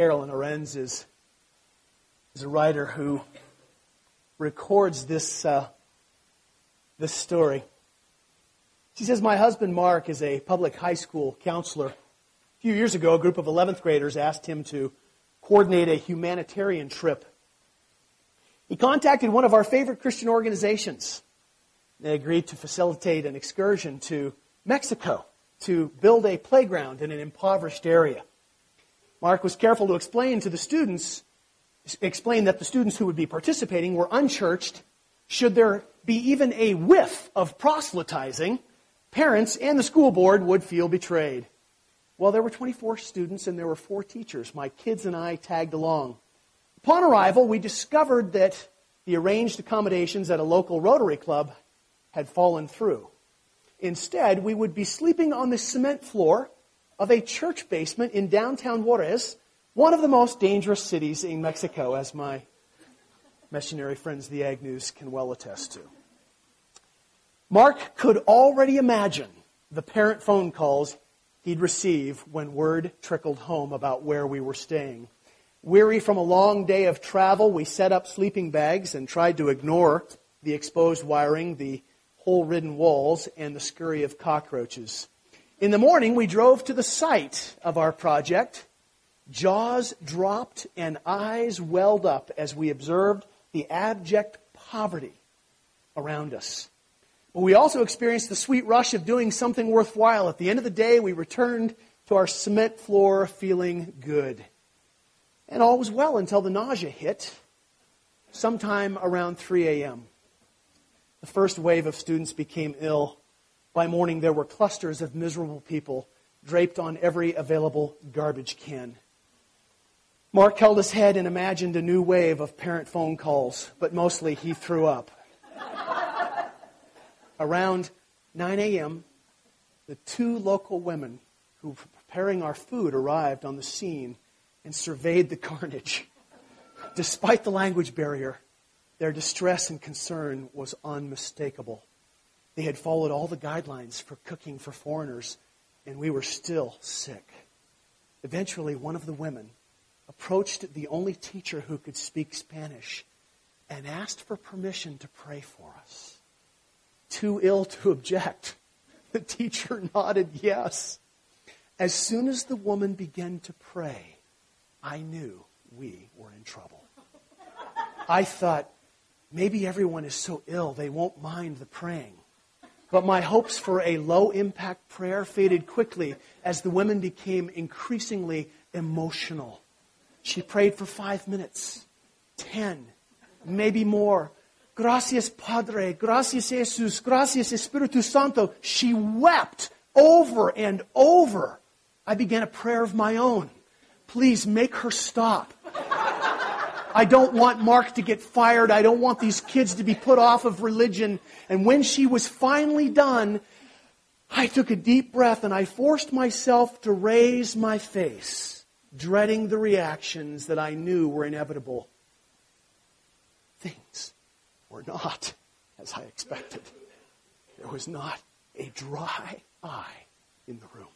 Carolyn Arends is, is a writer who records this, uh, this story. She says, My husband Mark is a public high school counselor. A few years ago, a group of 11th graders asked him to coordinate a humanitarian trip. He contacted one of our favorite Christian organizations. They agreed to facilitate an excursion to Mexico to build a playground in an impoverished area. Mark was careful to explain to the students, explain that the students who would be participating were unchurched. Should there be even a whiff of proselytizing, parents and the school board would feel betrayed. Well, there were 24 students and there were four teachers. My kids and I tagged along. Upon arrival, we discovered that the arranged accommodations at a local Rotary Club had fallen through. Instead, we would be sleeping on the cement floor of a church basement in downtown Juarez, one of the most dangerous cities in Mexico, as my missionary friends, the Agnews, can well attest to. Mark could already imagine the parent phone calls he'd receive when word trickled home about where we were staying. Weary from a long day of travel, we set up sleeping bags and tried to ignore the exposed wiring, the hole ridden walls, and the scurry of cockroaches. In the morning, we drove to the site of our project. Jaws dropped and eyes welled up as we observed the abject poverty around us. But we also experienced the sweet rush of doing something worthwhile. At the end of the day, we returned to our cement floor feeling good. And all was well until the nausea hit sometime around 3 a.m. The first wave of students became ill. By morning, there were clusters of miserable people draped on every available garbage can. Mark held his head and imagined a new wave of parent phone calls, but mostly he threw up. Around 9 a.m., the two local women who were preparing our food arrived on the scene and surveyed the carnage. Despite the language barrier, their distress and concern was unmistakable. They had followed all the guidelines for cooking for foreigners, and we were still sick. Eventually, one of the women approached the only teacher who could speak Spanish and asked for permission to pray for us. Too ill to object, the teacher nodded yes. As soon as the woman began to pray, I knew we were in trouble. I thought, Maybe everyone is so ill they won't mind the praying. But my hopes for a low impact prayer faded quickly as the women became increasingly emotional. She prayed for five minutes, ten, maybe more. Gracias, Padre. Gracias, Jesus. Gracias, Espiritu Santo. She wept over and over. I began a prayer of my own. Please make her stop. I don't want Mark to get fired. I don't want these kids to be put off of religion. And when she was finally done, I took a deep breath and I forced myself to raise my face, dreading the reactions that I knew were inevitable. Things were not as I expected. There was not a dry eye in the room.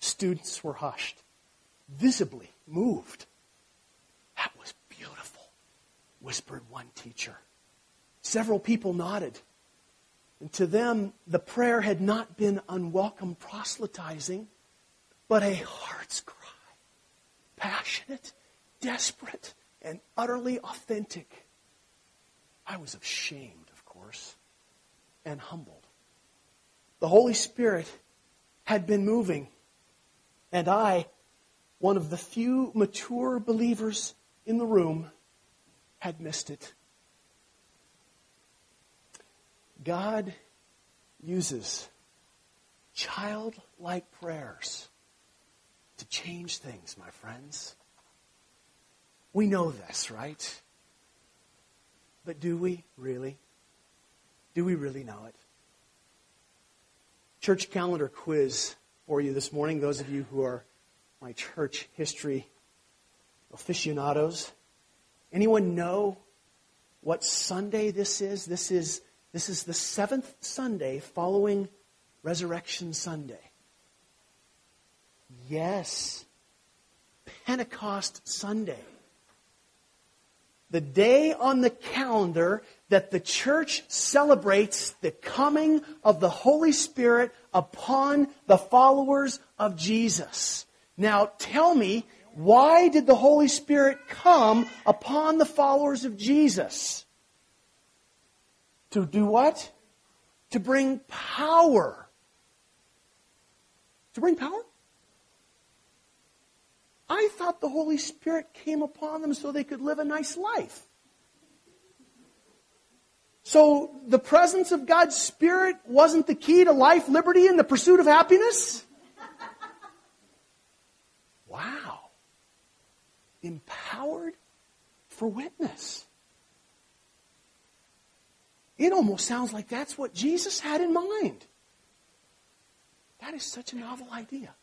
Students were hushed, visibly moved. Whispered one teacher. Several people nodded. And to them, the prayer had not been unwelcome proselytizing, but a heart's cry. Passionate, desperate, and utterly authentic. I was ashamed, of course, and humbled. The Holy Spirit had been moving, and I, one of the few mature believers in the room, had missed it. God uses childlike prayers to change things, my friends. We know this, right? But do we really? Do we really know it? Church calendar quiz for you this morning, those of you who are my church history aficionados. Anyone know what Sunday this is? This is, this is the seventh Sunday following Resurrection Sunday. Yes. Pentecost Sunday. The day on the calendar that the church celebrates the coming of the Holy Spirit upon the followers of Jesus. Now tell me, why did the Holy Spirit come upon the followers of Jesus? To do what? To bring power. To bring power? I thought the Holy Spirit came upon them so they could live a nice life. So the presence of God's Spirit wasn't the key to life, liberty, and the pursuit of happiness? Wow. Empowered for witness. It almost sounds like that's what Jesus had in mind. That is such a novel idea.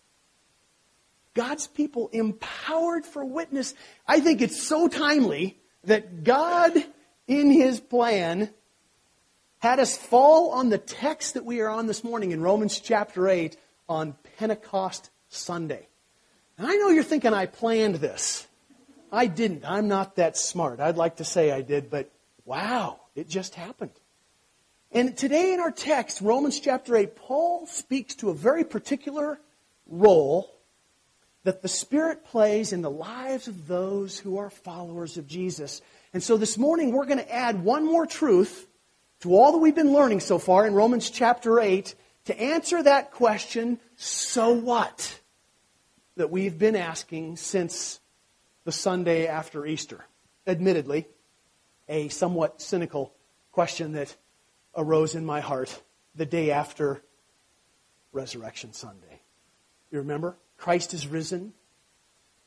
God's people empowered for witness. I think it's so timely that God, in His plan, had us fall on the text that we are on this morning in Romans chapter 8 on Pentecost Sunday. And I know you're thinking I planned this. I didn't. I'm not that smart. I'd like to say I did, but wow, it just happened. And today in our text, Romans chapter 8, Paul speaks to a very particular role that the Spirit plays in the lives of those who are followers of Jesus. And so this morning we're going to add one more truth to all that we've been learning so far in Romans chapter 8 to answer that question, so what? That we've been asking since the Sunday after Easter. Admittedly, a somewhat cynical question that arose in my heart the day after Resurrection Sunday. You remember? Christ is risen.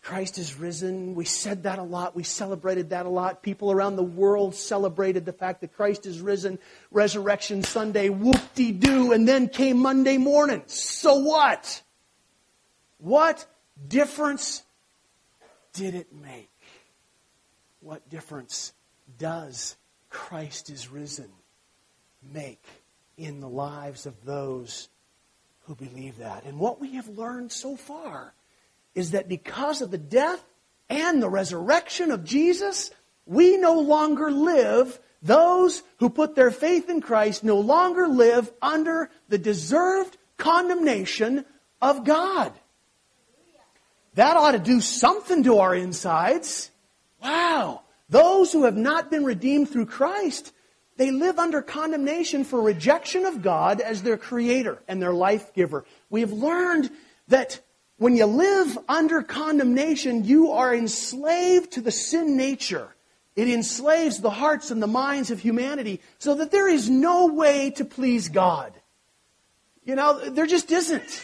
Christ is risen. We said that a lot. We celebrated that a lot. People around the world celebrated the fact that Christ is risen. Resurrection Sunday, whoop-de-doo, and then came Monday morning. So what? What difference did it make? What difference does Christ is risen make in the lives of those who believe that. And what we have learned so far is that because of the death and the resurrection of Jesus, we no longer live, those who put their faith in Christ no longer live under the deserved condemnation of God. That ought to do something to our insides. Wow. Those who have not been redeemed through Christ they live under condemnation for rejection of God as their creator and their life giver. We have learned that when you live under condemnation, you are enslaved to the sin nature. It enslaves the hearts and the minds of humanity so that there is no way to please God. You know, there just isn't.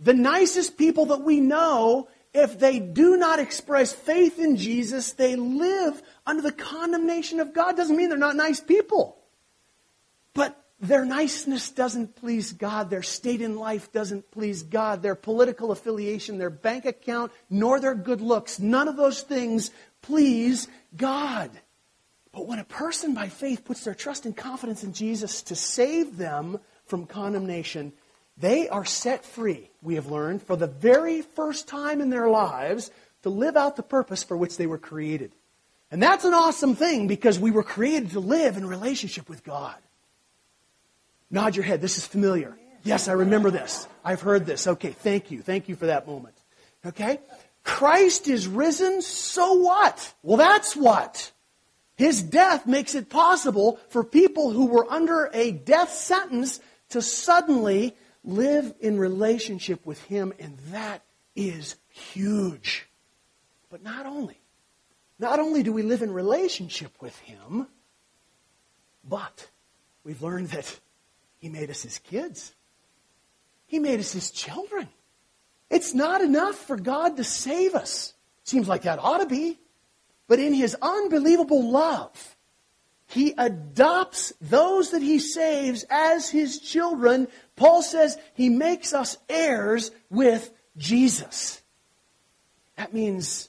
The nicest people that we know, if they do not express faith in Jesus, they live under the condemnation of God doesn't mean they're not nice people. But their niceness doesn't please God. Their state in life doesn't please God. Their political affiliation, their bank account, nor their good looks, none of those things please God. But when a person by faith puts their trust and confidence in Jesus to save them from condemnation, they are set free, we have learned, for the very first time in their lives to live out the purpose for which they were created. And that's an awesome thing because we were created to live in relationship with God. Nod your head. This is familiar. Yes, I remember this. I've heard this. Okay, thank you. Thank you for that moment. Okay? Christ is risen, so what? Well, that's what. His death makes it possible for people who were under a death sentence to suddenly live in relationship with Him, and that is huge. But not only. Not only do we live in relationship with Him, but we've learned that He made us His kids. He made us His children. It's not enough for God to save us. Seems like that ought to be. But in His unbelievable love, He adopts those that He saves as His children. Paul says He makes us heirs with Jesus. That means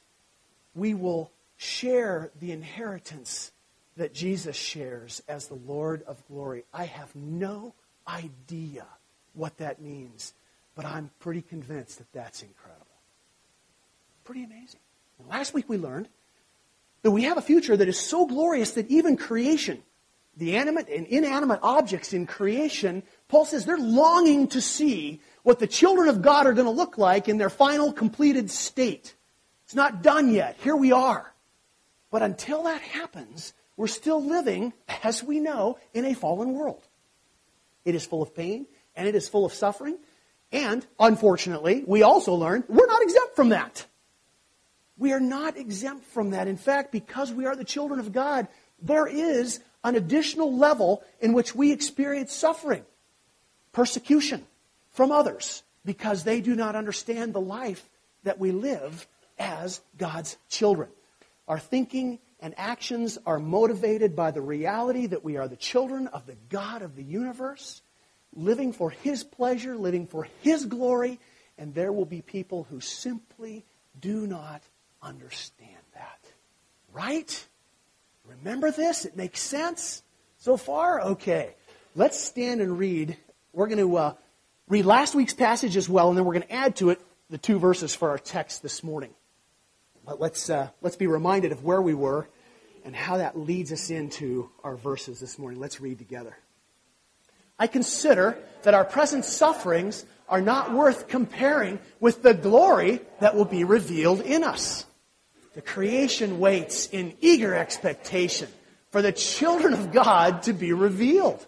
we will share the inheritance that Jesus shares as the Lord of glory. I have no idea what that means, but I'm pretty convinced that that's incredible. Pretty amazing. Last week we learned that we have a future that is so glorious that even creation, the animate and inanimate objects in creation, Paul says they're longing to see what the children of God are going to look like in their final completed state. It's not done yet. Here we are. But until that happens, we're still living, as we know, in a fallen world. It is full of pain and it is full of suffering. And, unfortunately, we also learn we're not exempt from that. We are not exempt from that. In fact, because we are the children of God, there is an additional level in which we experience suffering, persecution from others, because they do not understand the life that we live as God's children. Our thinking and actions are motivated by the reality that we are the children of the God of the universe, living for His pleasure, living for His glory, and there will be people who simply do not understand that. Right? Remember this? It makes sense so far? Okay. Let's stand and read. We're going to uh, read last week's passage as well, and then we're going to add to it the two verses for our text this morning. But let's, uh, let's be reminded of where we were and how that leads us into our verses this morning. Let's read together. I consider that our present sufferings are not worth comparing with the glory that will be revealed in us. The creation waits in eager expectation for the children of God to be revealed.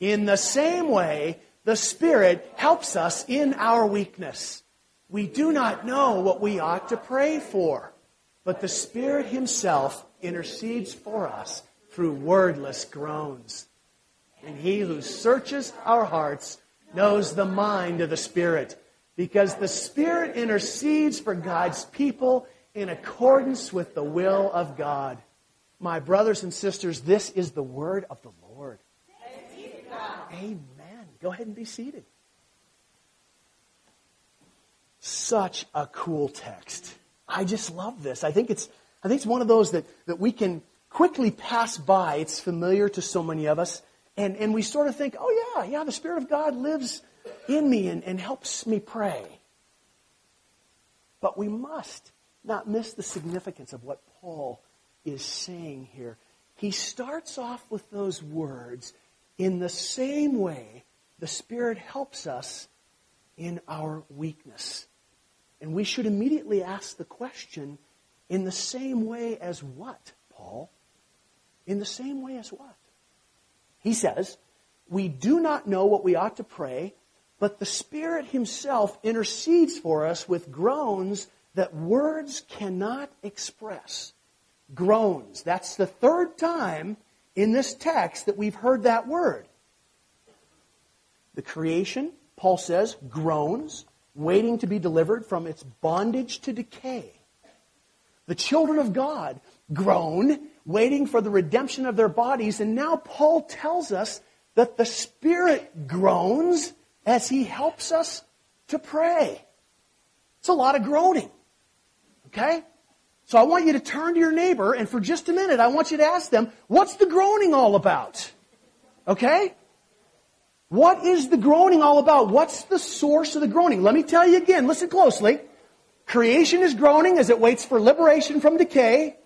In the same way, the Spirit helps us in our weakness. We do not know what we ought to pray for, but the Spirit Himself intercedes for us through wordless groans. And He who searches our hearts knows the mind of the Spirit, because the Spirit intercedes for God's people in accordance with the will of God. My brothers and sisters, this is the word of the Lord. Amen. Go ahead and be seated. Such a cool text. I just love this. I think it's, I think it's one of those that, that we can quickly pass by. It's familiar to so many of us. And, and we sort of think, oh, yeah, yeah, the Spirit of God lives in me and, and helps me pray. But we must not miss the significance of what Paul is saying here. He starts off with those words in the same way the Spirit helps us in our weakness. And we should immediately ask the question in the same way as what, Paul? In the same way as what? He says, We do not know what we ought to pray, but the Spirit Himself intercedes for us with groans that words cannot express. Groans. That's the third time in this text that we've heard that word. The creation, Paul says, groans, waiting to be delivered from its bondage to decay. The children of God groan, waiting for the redemption of their bodies. And now Paul tells us that the Spirit groans as he helps us to pray. It's a lot of groaning. Okay? So I want you to turn to your neighbor and for just a minute I want you to ask them, what's the groaning all about? Okay? What is the groaning all about? What's the source of the groaning? Let me tell you again, listen closely. Creation is groaning as it waits for liberation from decay.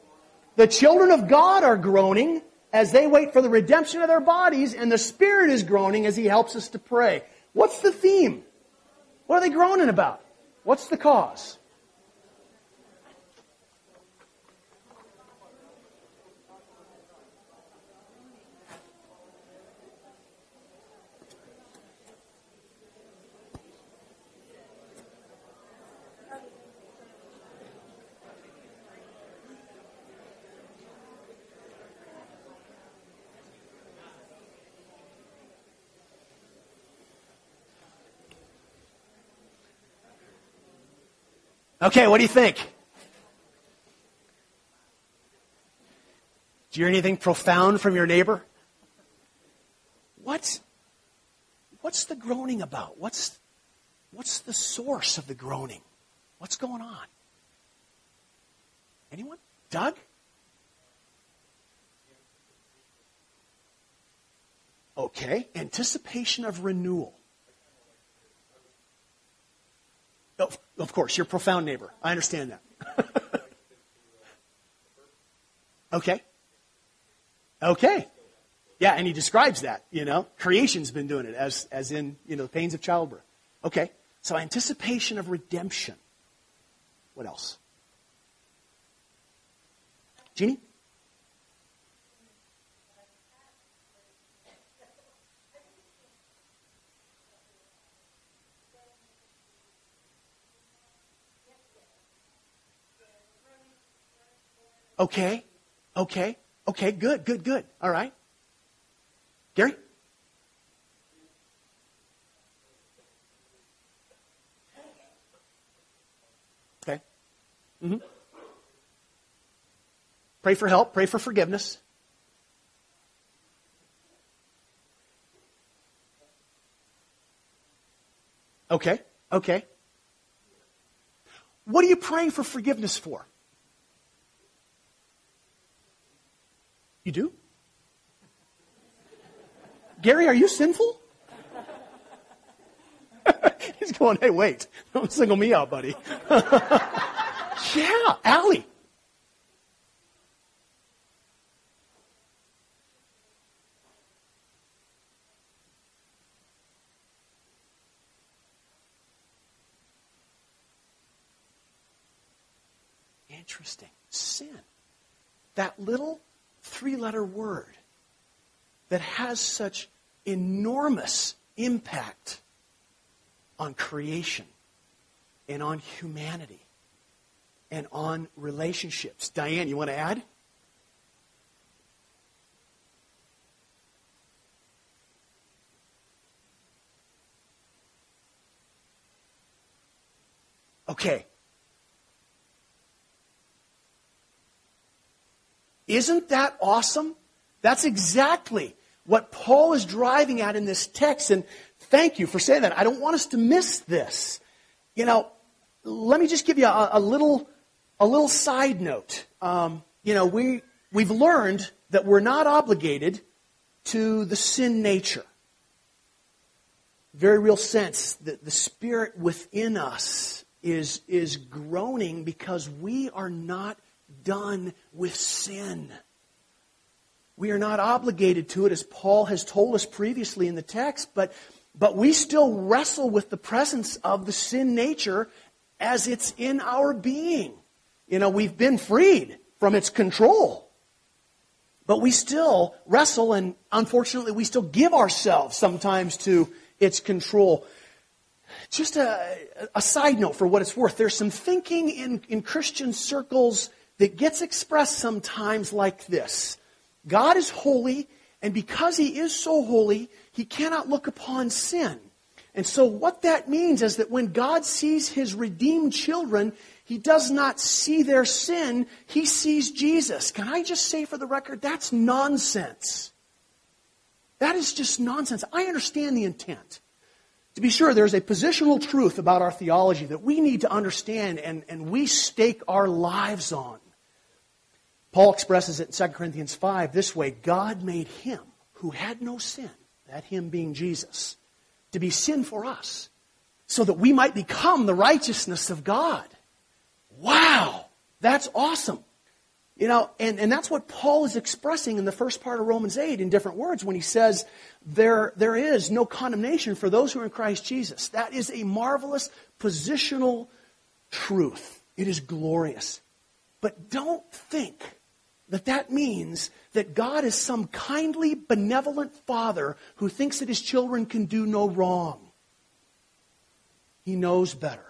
The children of God are groaning as they wait for the redemption of their bodies, and the Spirit is groaning as He helps us to pray. What's the theme? What are they groaning about? What's the cause? Okay, what do you think? Do you hear anything profound from your neighbor? What's, what's the groaning about? What's, what's the source of the groaning? What's going on? Anyone? Doug? Okay, anticipation of renewal. Oh, of course, your profound neighbor. I understand that. okay. Okay. Yeah, and he describes that, you know. Creation's been doing it as, as in, you know, the pains of childbirth. Okay. So anticipation of redemption. What else? Jeannie? Okay. Okay. Okay. Good, good, good. All right. Gary? Okay. Mm-hmm. Pray for help. Pray for forgiveness. Okay. Okay. What are you praying for forgiveness for? You do? Gary, are you sinful? He's going, hey, wait. Don't single me out, buddy. yeah, Allie. Interesting. Sin. That little three letter word that has such enormous impact on creation and on humanity and on relationships. Diane, you want to add? Okay. Isn't that awesome? That's exactly what Paul is driving at in this text. And thank you for saying that. I don't want us to miss this. You know, let me just give you a, a little, a little side note. Um, you know, we, we've learned that we're not obligated to the sin nature. Very real sense that the spirit within us is, is groaning because we are not done with sin. We are not obligated to it, as Paul has told us previously in the text, but, but we still wrestle with the presence of the sin nature as it's in our being. You know, we've been freed from its control. But we still wrestle, and unfortunately, we still give ourselves sometimes to its control. Just a, a side note for what it's worth there's some thinking in, in Christian circles that gets expressed sometimes like this God is holy, and because he is so holy, he cannot look upon sin. And so, what that means is that when God sees his redeemed children, he does not see their sin, he sees Jesus. Can I just say for the record, that's nonsense. That is just nonsense. I understand the intent. To be sure, there's a positional truth about our theology that we need to understand and, and we stake our lives on. Paul expresses it in 2 Corinthians 5 this way God made him who had no sin, that him being Jesus, to be sin for us, so that we might become the righteousness of God. Wow! That's awesome. You know, and, and that's what Paul is expressing in the first part of Romans 8 in different words when he says, there, there is no condemnation for those who are in Christ Jesus. That is a marvelous positional truth. It is glorious. But don't think that that means that God is some kindly, benevolent father who thinks that his children can do no wrong. He knows better.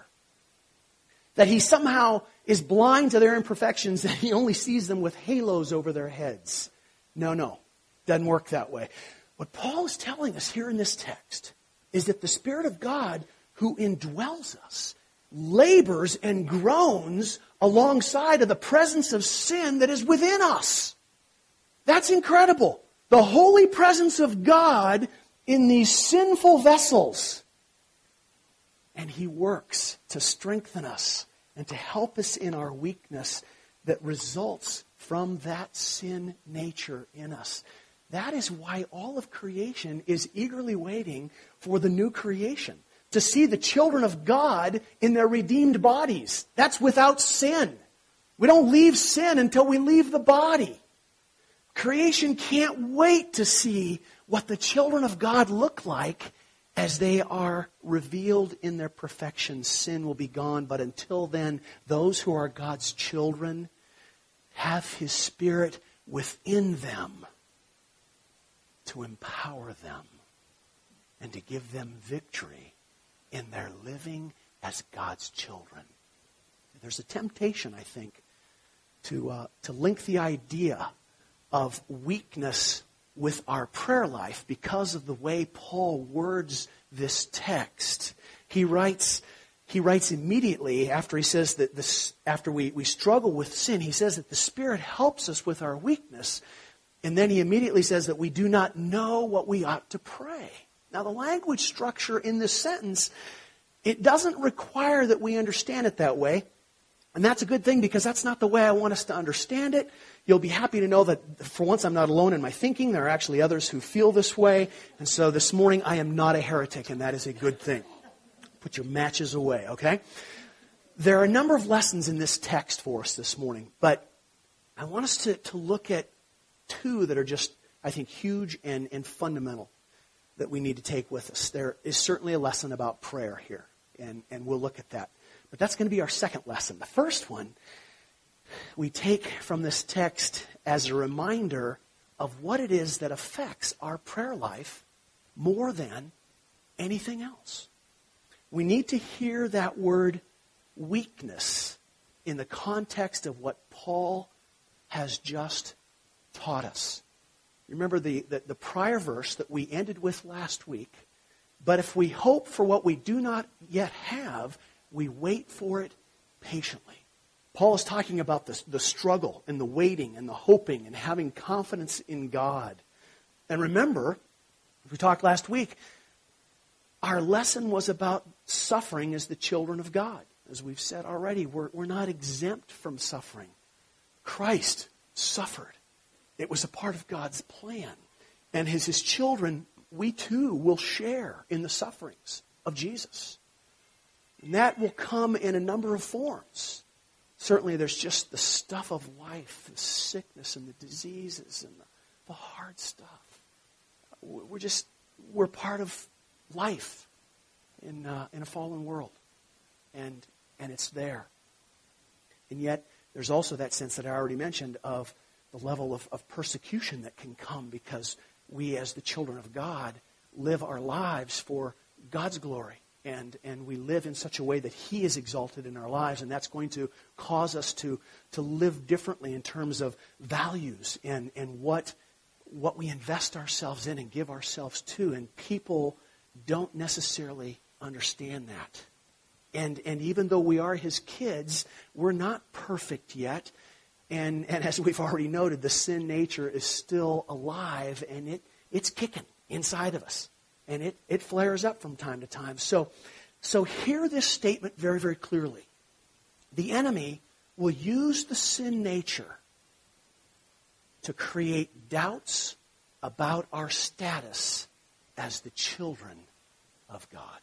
That he somehow is blind to their imperfections and he only sees them with halos over their heads. No, no. Doesn't work that way. What Paul is telling us here in this text is that the Spirit of God who indwells us labors and groans alongside of the presence of sin that is within us. That's incredible. The holy presence of God in these sinful vessels. And He works to strengthen us and to help us in our weakness that results from that sin nature in us. That is why all of creation is eagerly waiting for the new creation to see the children of God in their redeemed bodies. That's without sin. We don't leave sin until we leave the body. Creation can't wait to see what the children of God look like as they are revealed in their perfection. Sin will be gone, but until then, those who are God's children have His Spirit within them to empower them and to give them victory in their living as God's children. There's a temptation, I think, to, uh, to link the idea of weakness with our prayer life because of the way Paul words this text. He writes, he writes immediately after he says that this, after we, we struggle with sin, he says that the Spirit helps us with our weakness. And then he immediately says that we do not know what we ought to pray. Now, the language structure in this sentence, it doesn't require that we understand it that way. And that's a good thing because that's not the way I want us to understand it. You'll be happy to know that for once I'm not alone in my thinking. There are actually others who feel this way. And so this morning I am not a heretic, and that is a good thing. Put your matches away, okay? There are a number of lessons in this text for us this morning, but I want us to, to look at two that are just, I think, huge and, and fundamental that we need to take with us. There is certainly a lesson about prayer here, and, and we'll look at that. But that's going to be our second lesson. The first one we take from this text as a reminder of what it is that affects our prayer life more than anything else. We need to hear that word weakness in the context of what Paul has just taught us. Remember the, the, the, prior verse that we ended with last week. But if we hope for what we do not yet have, we wait for it patiently. Paul is talking about the, the struggle and the waiting and the hoping and having confidence in God. And remember, we talked last week, our lesson was about suffering as the children of God. As we've said already, we're, we're not exempt from suffering. Christ suffered. It was a part of God's plan. And as his children, we too will share in the sufferings of Jesus. And that will come in a number of forms. Certainly, there's just the stuff of life, the sickness and the diseases and the, the hard stuff. We're just, we're part of life in, uh, in a fallen world. And, and it's there. And yet, there's also that sense that I already mentioned of the level of, of persecution that can come because we, as the children of God, live our lives for God's glory and, and we live in such a way that He is exalted in our lives, and that's going to cause us to, to live differently in terms of values and, and what, what we invest ourselves in and give ourselves to. And people don't necessarily understand that. And, and even though we are His kids, we're not perfect yet. And, and as we've already noted, the sin nature is still alive and it, it's kicking inside of us and it, it flares up from time to time. So, so hear this statement very, very clearly. The enemy will use the sin nature to create doubts about our status as the children of God.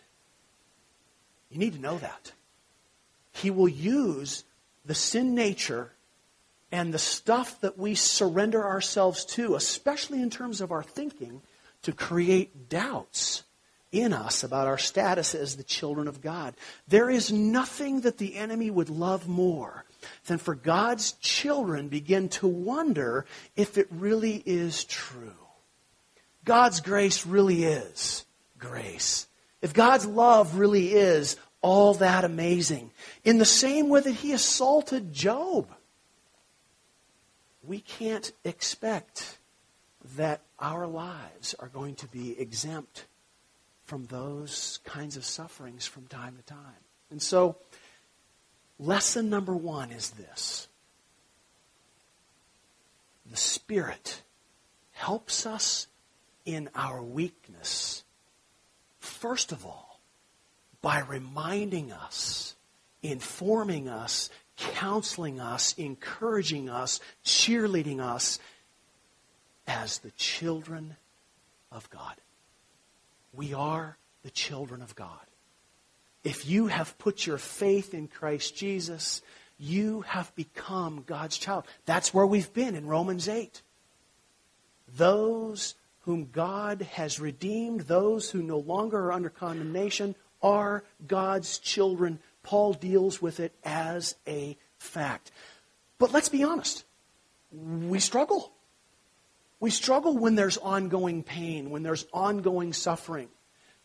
You need to know that. He will use the sin nature and the stuff that we surrender ourselves to, especially in terms of our thinking, to create doubts in us about our status as the children of God. There is nothing that the enemy would love more than for God's children begin to wonder if it really is true. God's grace really is grace. If God's love really is all that amazing. In the same way that he assaulted Job, we can't expect that our lives are going to be exempt from those kinds of sufferings from time to time. And so, lesson number one is this the Spirit helps us in our weakness, first of all, by reminding us, informing us, counseling us, encouraging us, cheerleading us as the children of God. We are the children of God. If you have put your faith in Christ Jesus, you have become God's child. That's where we've been in Romans 8. Those whom God has redeemed, those who no longer are under condemnation, are God's children. Paul deals with it as a fact. But let's be honest. We struggle. We struggle when there's ongoing pain, when there's ongoing suffering,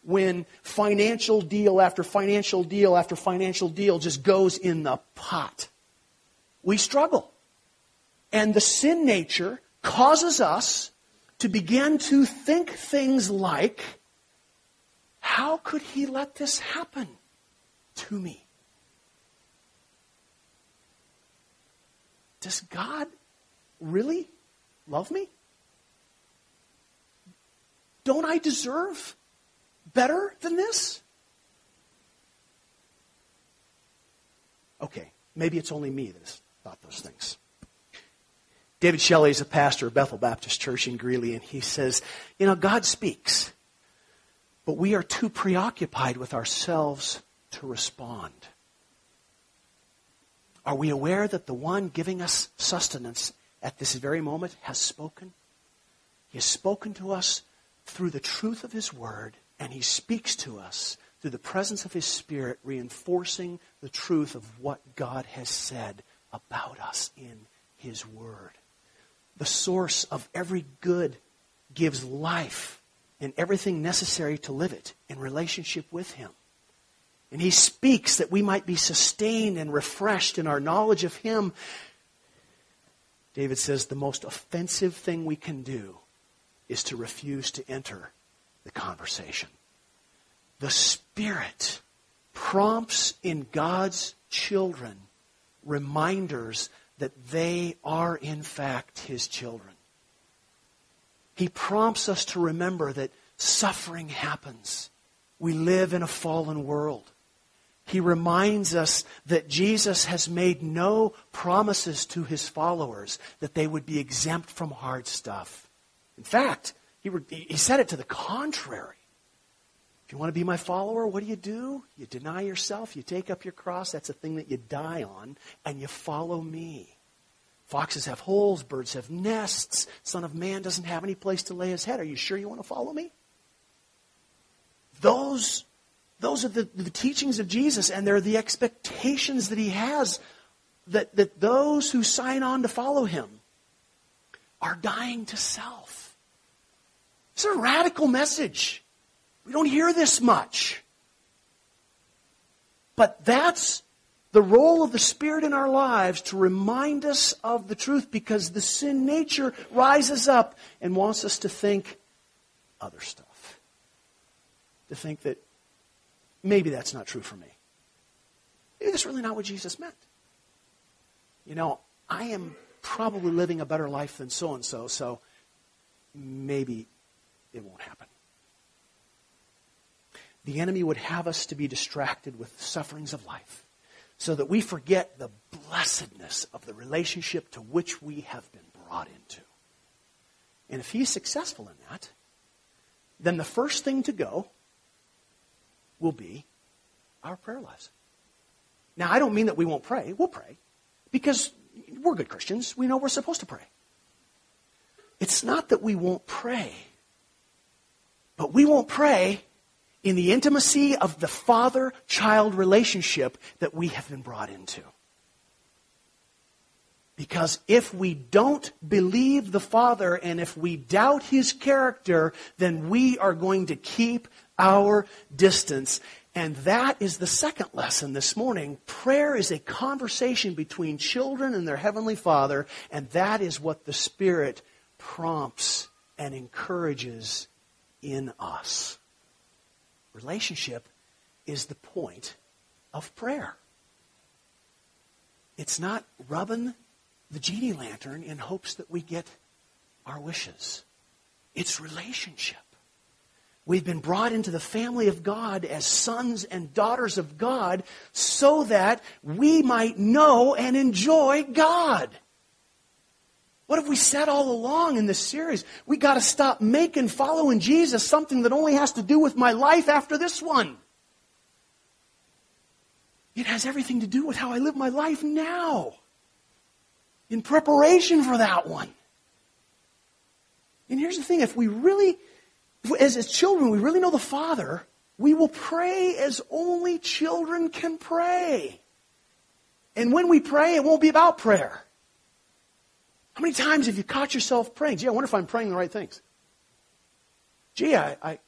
when financial deal after financial deal after financial deal just goes in the pot. We struggle. And the sin nature causes us to begin to think things like, how could he let this happen to me? Does God really love me? Don't I deserve better than this? Okay, maybe it's only me that has thought those things. David Shelley is a pastor of Bethel Baptist Church in Greeley, and he says, You know, God speaks, but we are too preoccupied with ourselves to respond. Are we aware that the one giving us sustenance at this very moment has spoken? He has spoken to us through the truth of His Word, and He speaks to us through the presence of His Spirit, reinforcing the truth of what God has said about us in His Word. The source of every good gives life and everything necessary to live it in relationship with Him. And He speaks that we might be sustained and refreshed in our knowledge of Him. David says the most offensive thing we can do is to refuse to enter the conversation. The Spirit prompts in God's children reminders that they are, in fact, His children. He prompts us to remember that suffering happens. We live in a fallen world. He reminds us that Jesus has made no promises to his followers that they would be exempt from hard stuff. In fact, he, re- he said it to the contrary. If you want to be my follower, what do you do? You deny yourself, you take up your cross, that's a thing that you die on, and you follow me. Foxes have holes, birds have nests. Son of man doesn't have any place to lay his head. Are you sure you want to follow me? Those, those are the, the teachings of Jesus, and they're the expectations that he has that, that those who sign on to follow him are dying to self. It's a radical message. We don't hear this much. But that's the role of the Spirit in our lives to remind us of the truth because the sin nature rises up and wants us to think other stuff. To think that maybe that's not true for me. Maybe that's really not what Jesus meant. You know, I am probably living a better life than so and so, so maybe it won't happen. The enemy would have us to be distracted with the sufferings of life so that we forget the blessedness of the relationship to which we have been brought into. And if he's successful in that, then the first thing to go will be our prayer lives. Now, I don't mean that we won't pray. We'll pray because we're good Christians. We know we're supposed to pray. It's not that we won't pray. But we won't pray in the intimacy of the father child relationship that we have been brought into. Because if we don't believe the Father and if we doubt His character, then we are going to keep our distance. And that is the second lesson this morning. Prayer is a conversation between children and their Heavenly Father, and that is what the Spirit prompts and encourages in us. Relationship is the point of prayer. It's not rubbing the genie lantern in hopes that we get our wishes. It's relationship. We've been brought into the family of God as sons and daughters of God so that we might know and enjoy God. What have we said all along in this series? We got to stop making following Jesus something that only has to do with my life after this one. It has everything to do with how I live my life now in preparation for that one. And here's the thing if we really, as, as children, we really know the Father, we will pray as only children can pray. And when we pray, it won't be about prayer. How many times have you caught yourself praying? Gee, I wonder if I'm praying the right things. Gee, I, I, I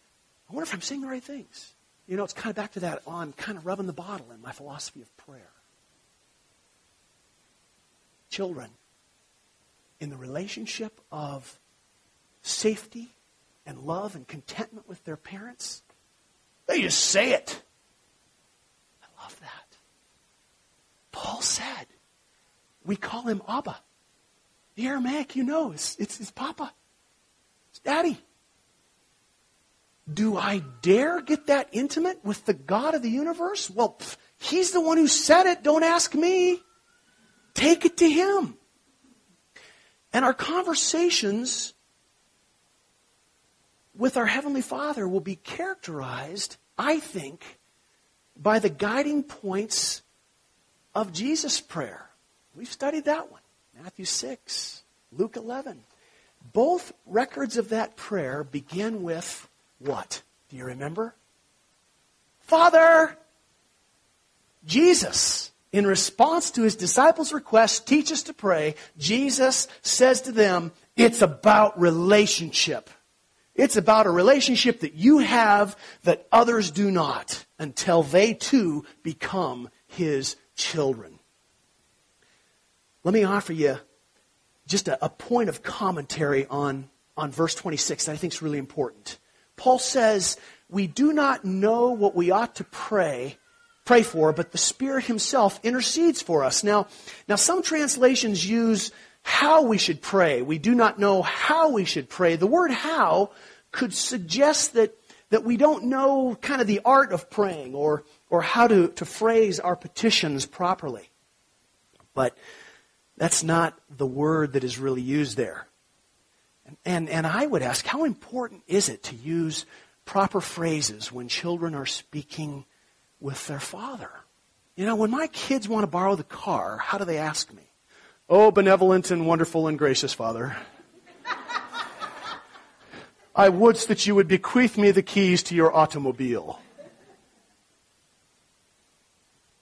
wonder if I'm saying the right things. You know, it's kind of back to that, I'm kind of rubbing the bottle in my philosophy of prayer. Children, in the relationship of safety and love and contentment with their parents, they just say it. I love that. Paul said, we call him Abba. The Aramaic, you know, it's, it's, Papa. It's Daddy. Do I dare get that intimate with the God of the universe? Well, pff, He's the one who said it. Don't ask me. Take it to Him. And our conversations with our Heavenly Father will be characterized, I think, by the guiding points of Jesus' prayer. We've studied that one. Matthew 6, Luke 11. Both records of that prayer begin with what? Do you remember? Father! Jesus, in response to his disciples' request, teach us to pray. Jesus says to them, it's about relationship. It's about a relationship that you have that others do not until they too become his children. Let me offer you just a, a point of commentary on, on verse 26 that I think is really important. Paul says, We do not know what we ought to pray, pray for, but the Spirit Himself intercedes for us. Now, now some translations use how we should pray. We do not know how we should pray. The word how could suggest that, that we don't know kind of the art of praying or, or how to, to phrase our petitions properly. But that's not the word that is really used there. And, and, and I would ask, how important is it to use proper phrases when children are speaking with their father? You know, when my kids want to borrow the car, how do they ask me? Oh, benevolent and wonderful and gracious Father. I would that you would bequeath me the keys to your automobile.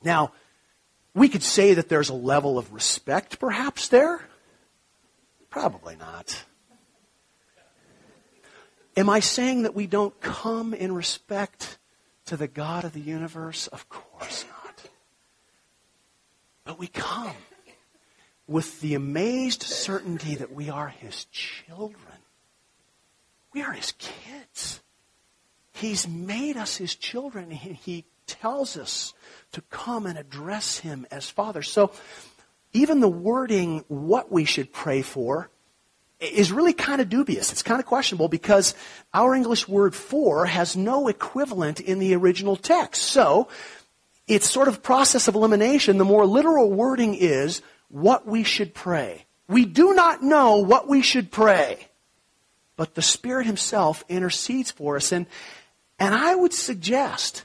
Now, we could say that there's a level of respect perhaps there. Probably not. Am I saying that we don't come in respect to the God of the universe? Of course not. But we come with the amazed certainty that we are His children. We are His kids. He's made us His children. He tells us to come and address Him as Father. So even the wording, what we should pray for, is really kind of dubious. It's kind of questionable because our English word for has no equivalent in the original text. So, it's sort of process of elimination. The more literal wording is what we should pray. We do not know what we should pray, but the Spirit Himself intercedes for us. And, and I would suggest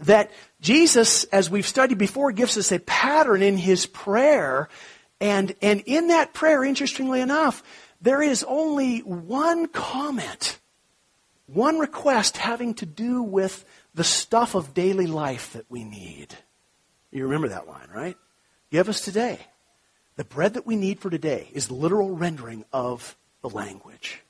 that Jesus, as we've studied before, gives us a pattern in His prayer and, and in that prayer, interestingly enough, there is only one comment, one request having to do with the stuff of daily life that we need. You remember that line, right? Give us today. The bread that we need for today is the literal rendering of the language.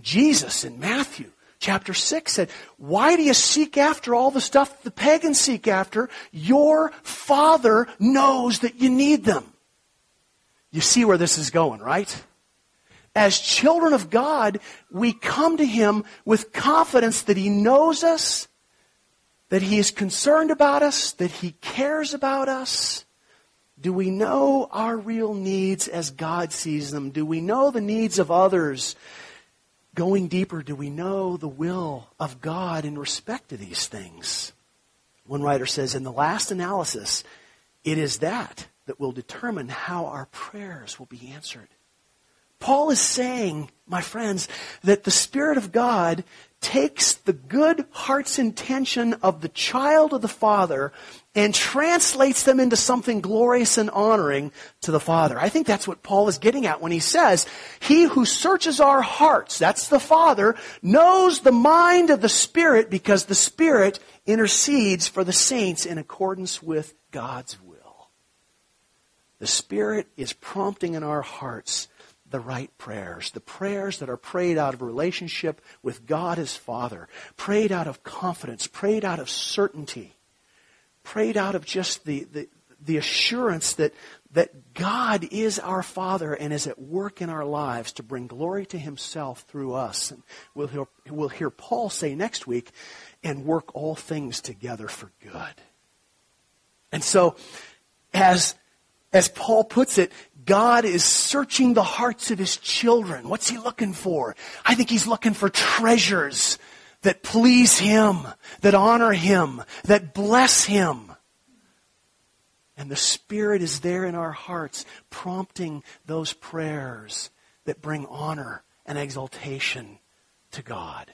Jesus in Matthew chapter 6 said, Why do you seek after all the stuff the pagans seek after? Your Father knows that you need them. You see where this is going, right? As children of God, we come to Him with confidence that He knows us that He is concerned about us, that He cares about us? Do we know our real needs as God sees them? Do we know the needs of others? Going deeper, do we know the will of God in respect to these things? One writer says, in the last analysis, it is that that will determine how our prayers will be answered. Paul is saying, my friends, that the Spirit of God takes the good heart's intention of the child of the Father and translates them into something glorious and honoring to the Father. I think that's what Paul is getting at when he says, He who searches our hearts, that's the Father, knows the mind of the Spirit because the Spirit intercedes for the saints in accordance with God's will. The Spirit is prompting in our hearts the right prayers, the prayers that are prayed out of relationship with God as Father, prayed out of confidence, prayed out of certainty, prayed out of just the, the, the assurance that, that God is our Father and is at work in our lives to bring glory to Himself through us. And we'll hear, we'll hear Paul say next week, and work all things together for good. And so, as, as Paul puts it, God is searching the hearts of his children. What's he looking for? I think he's looking for treasures that please him, that honor him, that bless him. And the Spirit is there in our hearts, prompting those prayers that bring honor and exaltation to God.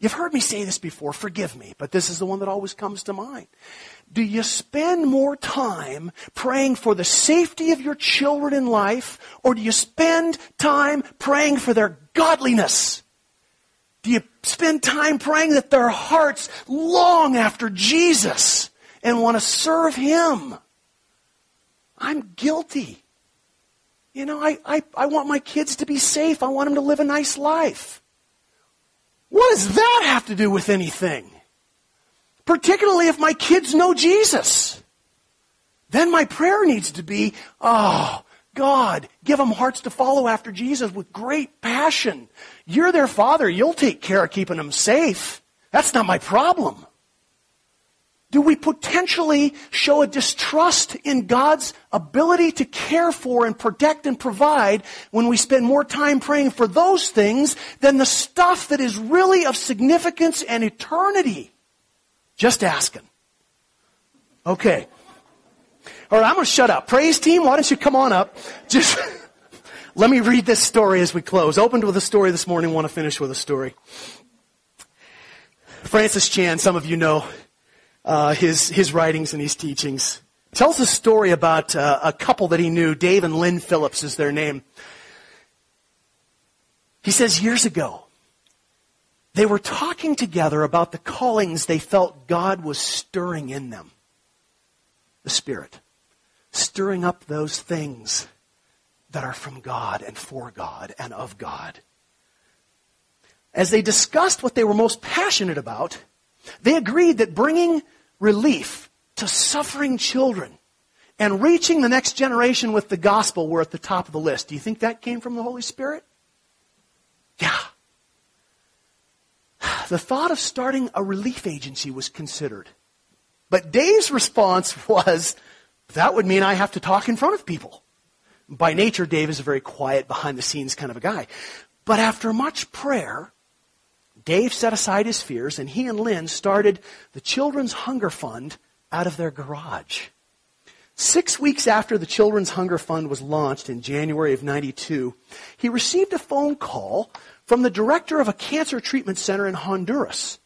You've heard me say this before, forgive me, but this is the one that always comes to mind. Do you spend more time praying for the safety of your children in life, or do you spend time praying for their godliness? Do you spend time praying that their hearts long after Jesus and want to serve Him? I'm guilty. You know, I, I, I want my kids to be safe. I want them to live a nice life. What does that have to do with anything? Particularly if my kids know Jesus. Then my prayer needs to be, oh, God, give them hearts to follow after Jesus with great passion. You're their father. You'll take care of keeping them safe. That's not my problem. Do we potentially show a distrust in God's ability to care for and protect and provide when we spend more time praying for those things than the stuff that is really of significance and eternity? Just asking. Okay. All right, I'm going to shut up. Praise team, why don't you come on up? Just let me read this story as we close. Opened with a story this morning, want to finish with a story. Francis Chan, some of you know, uh, his, his writings and his teachings. Tells a story about uh, a couple that he knew. Dave and Lynn Phillips is their name. He says years ago, they were talking together about the callings they felt God was stirring in them. The Spirit. Stirring up those things that are from God and for God and of God. As they discussed what they were most passionate about, they agreed that bringing relief to suffering children and reaching the next generation with the gospel were at the top of the list. Do you think that came from the Holy Spirit? Yeah. The thought of starting a relief agency was considered. But Dave's response was, that would mean I have to talk in front of people. By nature, Dave is a very quiet, behind the scenes kind of a guy. But after much prayer, Dave set aside his fears and he and Lynn started the Children's Hunger Fund out of their garage. Six weeks after the Children's Hunger Fund was launched in January of 92, he received a phone call from the director of a cancer treatment center in Honduras,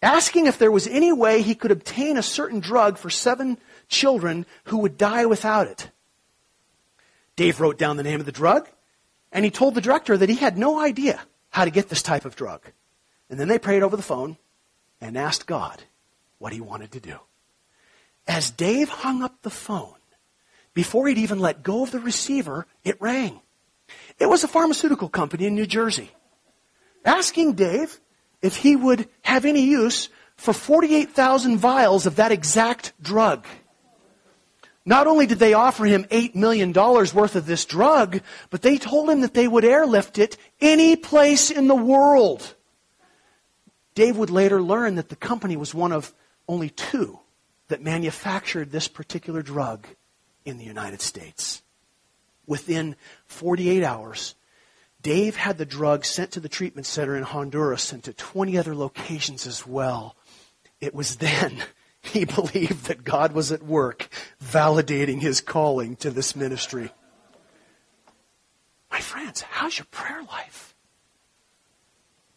asking if there was any way he could obtain a certain drug for seven children who would die without it. Dave wrote down the name of the drug, and he told the director that he had no idea how to get this type of drug. And then they prayed over the phone and asked God what he wanted to do. As Dave hung up the phone, before he'd even let go of the receiver, it rang. It was a pharmaceutical company in New Jersey asking Dave if he would have any use for 48,000 vials of that exact drug. Not only did they offer him $8 million worth of this drug, but they told him that they would airlift it any place in the world. Dave would later learn that the company was one of only two that manufactured this particular drug in the United States. Within 48 hours, Dave had the drug sent to the treatment center in Honduras and to 20 other locations as well. It was then he believed that God was at work validating his calling to this ministry. My friends, how's your prayer life?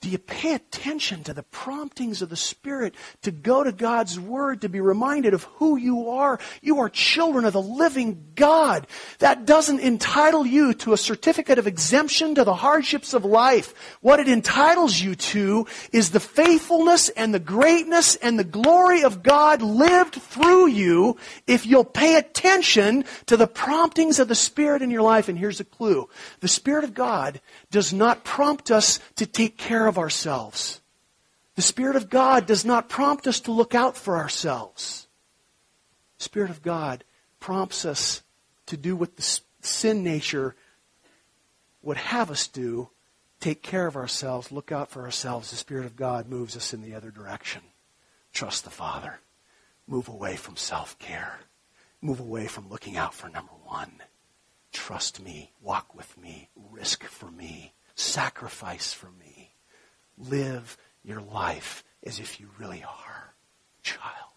Do you pay attention to the promptings of the Spirit to go to God's Word, to be reminded of who you are? You are children of the living God. That doesn't entitle you to a certificate of exemption to the hardships of life. What it entitles you to is the faithfulness and the greatness and the glory of God lived through you if you'll pay attention to the promptings of the Spirit in your life. And here's a clue. The Spirit of God does not prompt us to take care of ourselves. The Spirit of God does not prompt us to look out for ourselves. The Spirit of God prompts us to do what the sin nature would have us do take care of ourselves, look out for ourselves. The Spirit of God moves us in the other direction. Trust the Father. Move away from self care. Move away from looking out for number one. Trust me. Walk with me. Risk for me. Sacrifice for me live your life as if you really are a child.